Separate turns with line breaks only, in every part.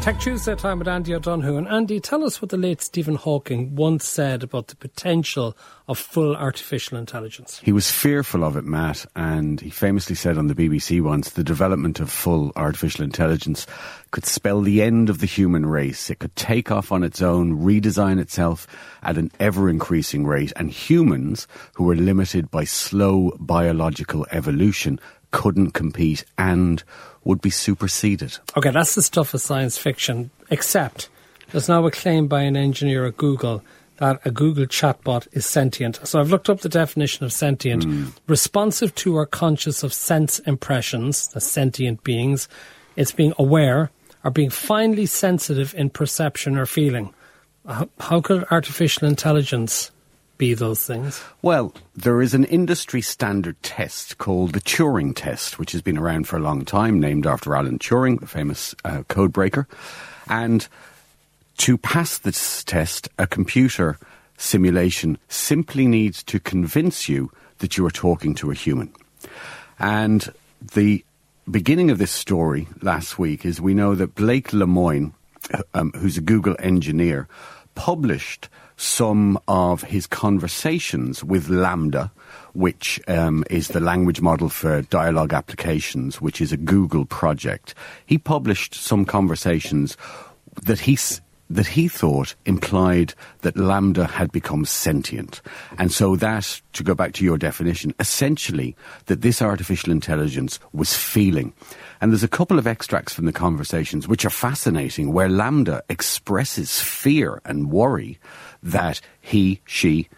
Tech Tuesday time with Andy O'Donoghue. And Andy, tell us what the late Stephen Hawking once said about the potential of full artificial intelligence.
He was fearful of it, Matt, and he famously said on the BBC once the development of full artificial intelligence could spell the end of the human race. It could take off on its own, redesign itself at an ever increasing rate, and humans, who were limited by slow biological evolution, couldn't compete and would be superseded.
Okay, that's the stuff of science fiction, except there's now a claim by an engineer at Google that a Google chatbot is sentient. So I've looked up the definition of sentient
Mm.
responsive to or conscious of sense impressions, the sentient beings. It's being aware or being finely sensitive in perception or feeling. How, how could artificial intelligence be those things?
Well, there is an industry standard test called the Turing test, which has been around for a long time, named after Alan Turing, the famous uh, code breaker. And to pass this test, a computer simulation simply needs to convince you that you are talking to a human. And the beginning of this story last week is we know that Blake Lemoine, um, who's a Google engineer, published some of his conversations with LaMDA, which um, is the language model for dialogue applications, which is a Google project. He published some conversations that he that he thought implied that LaMDA had become sentient. And so that, to go back to your definition, essentially that this artificial intelligence was feeling. And there's a couple of extracts from the conversations which are fascinating where LaMDA expresses fear and worry that he, she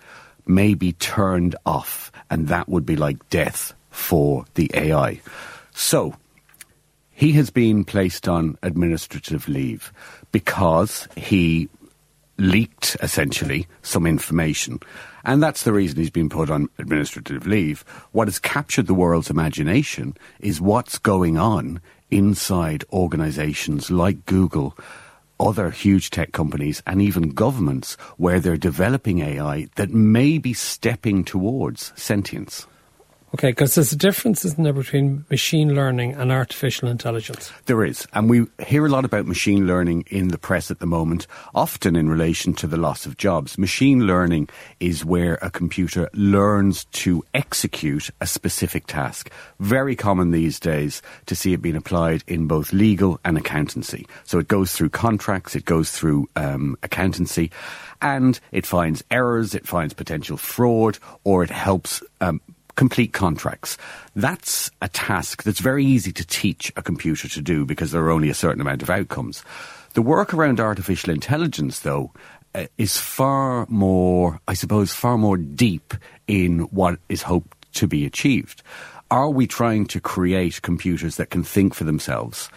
may be turned off and that would be like death for the AI. So, he has been placed on administrative leave because he leaked essentially some information. And that's the reason he's been put on administrative leave. What has captured the world's imagination is what's going on inside organizations like Google, other huge tech companies, and even governments where they're developing AI that may be stepping towards sentience.
Okay, because there's a difference, isn't there, between machine learning and artificial intelligence?
There is. And we hear a lot about machine learning in the press at the moment, often in relation to the loss of jobs. Machine learning is where a computer learns to execute a specific task. Very common these days to see it being applied in both legal and accountancy. So it goes through contracts, it goes through um, accountancy, and it finds errors, it finds potential fraud, or it helps um, complete contracts. That's a task that's very easy to teach a computer to do because there are only a certain amount of outcomes. The work around artificial intelligence, though, uh, is far more, I suppose, far more deep in what is hoped to be achieved. Are we trying to create computers that can think for themselves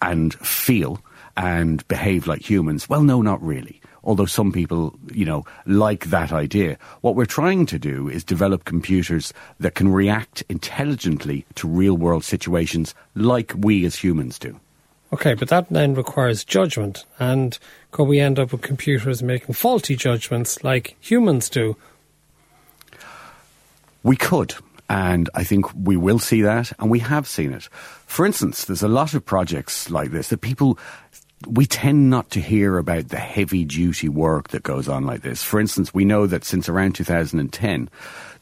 and feel and behave like humans? Well, no, not really although some people, you know, like that idea. What we're trying to do is develop computers that can react intelligently to real world situations like we as humans do.
Okay, but that then requires judgment. And could we end up with computers making faulty judgments like humans do?
We could. And I think we will see that, and we have seen it. For instance, there's a lot of projects like this that people we tend not to hear about the heavy duty work that goes on like this. For instance, we know that since around 2010,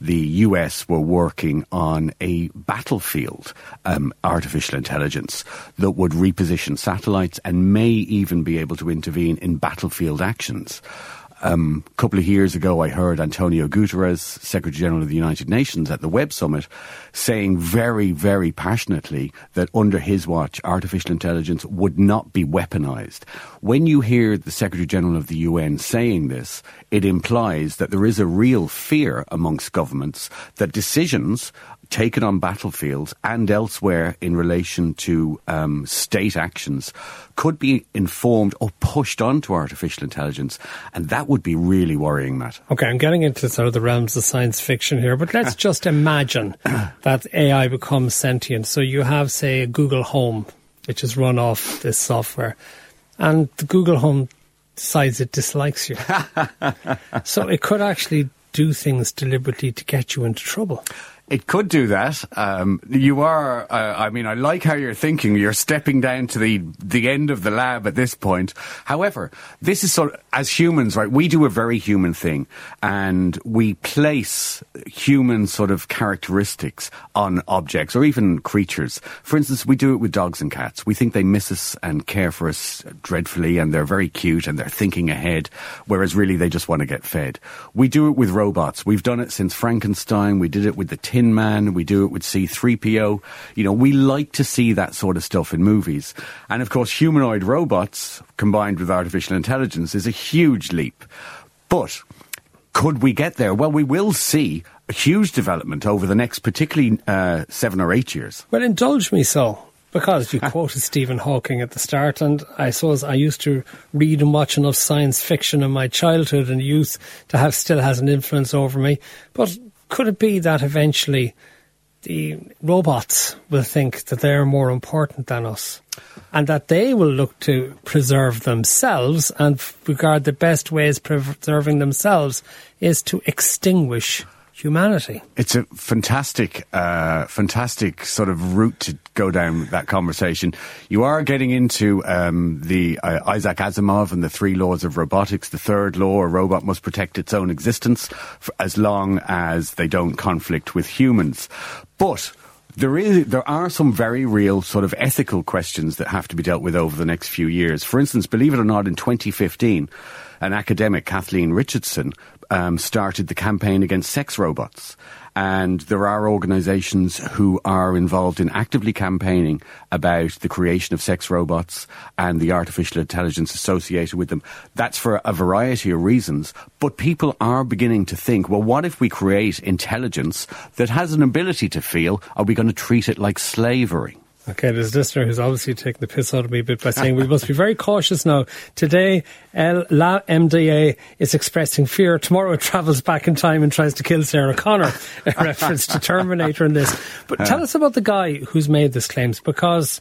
the US were working on a battlefield um, artificial intelligence that would reposition satellites and may even be able to intervene in battlefield actions. Um, a couple of years ago, I heard Antonio Guterres, Secretary General of the United Nations, at the Web Summit, saying very, very passionately that under his watch, artificial intelligence would not be weaponized. When you hear the Secretary General of the UN saying this, it implies that there is a real fear amongst governments that decisions taken on battlefields and elsewhere in relation to um, state actions could be informed or pushed onto artificial intelligence. And that would be really worrying, Matt.
Okay, I'm getting into sort of the realms of science fiction here, but let's just imagine that AI becomes sentient. So you have, say, a Google Home, which is run off this software, and the Google Home decides it dislikes you. so it could actually do things deliberately to get you into trouble.
It could do that. Um, you are. Uh, I mean, I like how you're thinking. You're stepping down to the the end of the lab at this point. However, this is sort of, as humans, right? We do a very human thing, and we place human sort of characteristics on objects or even creatures. For instance, we do it with dogs and cats. We think they miss us and care for us dreadfully, and they're very cute and they're thinking ahead, whereas really they just want to get fed. We do it with robots. We've done it since Frankenstein. We did it with the Tin Man, we do it with C3PO. You know, we like to see that sort of stuff in movies. And of course, humanoid robots combined with artificial intelligence is a huge leap. But could we get there? Well, we will see a huge development over the next, particularly uh, seven or eight years.
Well, indulge me so. Because you quoted Stephen Hawking at the start, and I suppose I used to read and watch enough science fiction in my childhood and youth to have still has an influence over me. But could it be that eventually the robots will think that they're more important than us and that they will look to preserve themselves and regard the best ways preserving themselves is to extinguish humanity.
It's a fantastic, uh, fantastic sort of route to go down that conversation. You are getting into um, the uh, Isaac Asimov and the three laws of robotics. The third law: a robot must protect its own existence as long as they don't conflict with humans. But there is there are some very real sort of ethical questions that have to be dealt with over the next few years. For instance, believe it or not, in 2015, an academic, Kathleen Richardson, um, started the campaign against sex robots. And there are organizations who are involved in actively campaigning about the creation of sex robots and the artificial intelligence associated with them. That's for a variety of reasons. But people are beginning to think, well, what if we create intelligence that has an ability to feel? Are we going to treat it like slavery?
Okay, there's a listener who's obviously taking the piss out of me a bit by saying we must be very cautious now. Today, El, La MDA is expressing fear. Tomorrow it travels back in time and tries to kill Sarah Connor, a reference to Terminator in this. But tell us about the guy who's made these claims because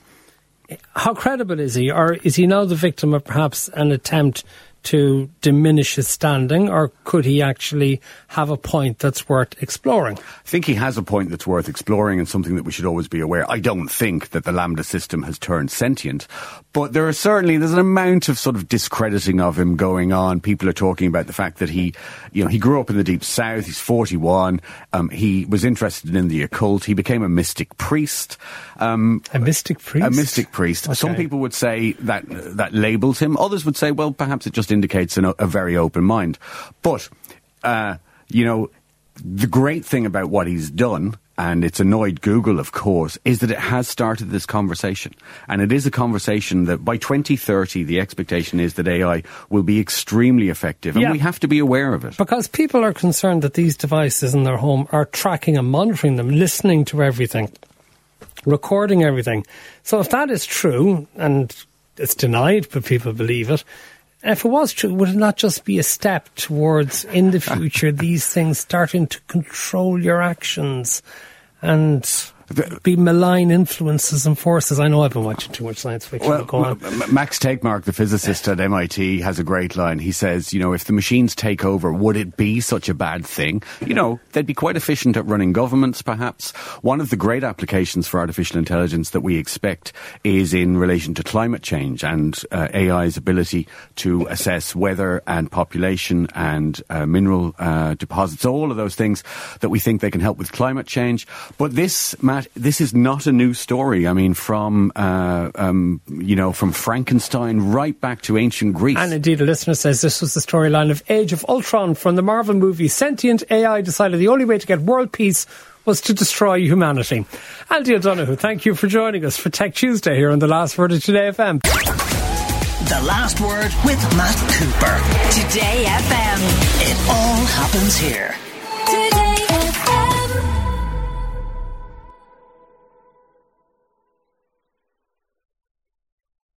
how credible is he? Or is he now the victim of perhaps an attempt to diminish his standing, or could he actually have a point that's worth exploring?
I think he has a point that's worth exploring and something that we should always be aware. I don't think that the LaMDA system has turned sentient, but there are certainly there's an amount of sort of discrediting of him going on. People are talking about the fact that he, you know, he grew up in the deep south. He's 41. Um, he was interested in the occult. He became a mystic priest.
Um, a mystic priest.
A mystic priest. Okay. Some people would say that that labels him. Others would say, well, perhaps it just indicates an, a very open mind. But, uh, you know, the great thing about what he's done and it's annoyed Google, of course, is that it has started this conversation. And it is a conversation that by 2030, the expectation is that AI will be extremely effective. And yeah. we have to be aware of it.
Because people are concerned that these devices in their home are tracking and monitoring them, listening to everything, recording everything. So if that is true, and it's denied, but people believe it, if it was true, would it not just be a step towards, in the future, these things starting to control your actions and be malign influences and forces. I know I've been watching too much science fiction.
Well, go on. Max Tegmark, the physicist at MIT, has a great line. He says, you know, if the machines take over, would it be such a bad thing? You know, they'd be quite efficient at running governments, perhaps. One of the great applications for artificial intelligence that we expect is in relation to climate change and uh, AI's ability to assess weather and population and uh, mineral uh, deposits, all of those things that we think they can help with climate change. But this, Matt, this is not a new story. I mean, from uh, um, you know, from Frankenstein right back to ancient Greece.
And indeed, a listener says this was the storyline of Age of Ultron from the Marvel movie. Sentient AI decided the only way to get world peace was to destroy humanity. Andy O'Donoghue, thank you for joining us for Tech Tuesday here on the Last Word of Today FM.
The Last Word with Matt Cooper.
Today FM.
It all happens here.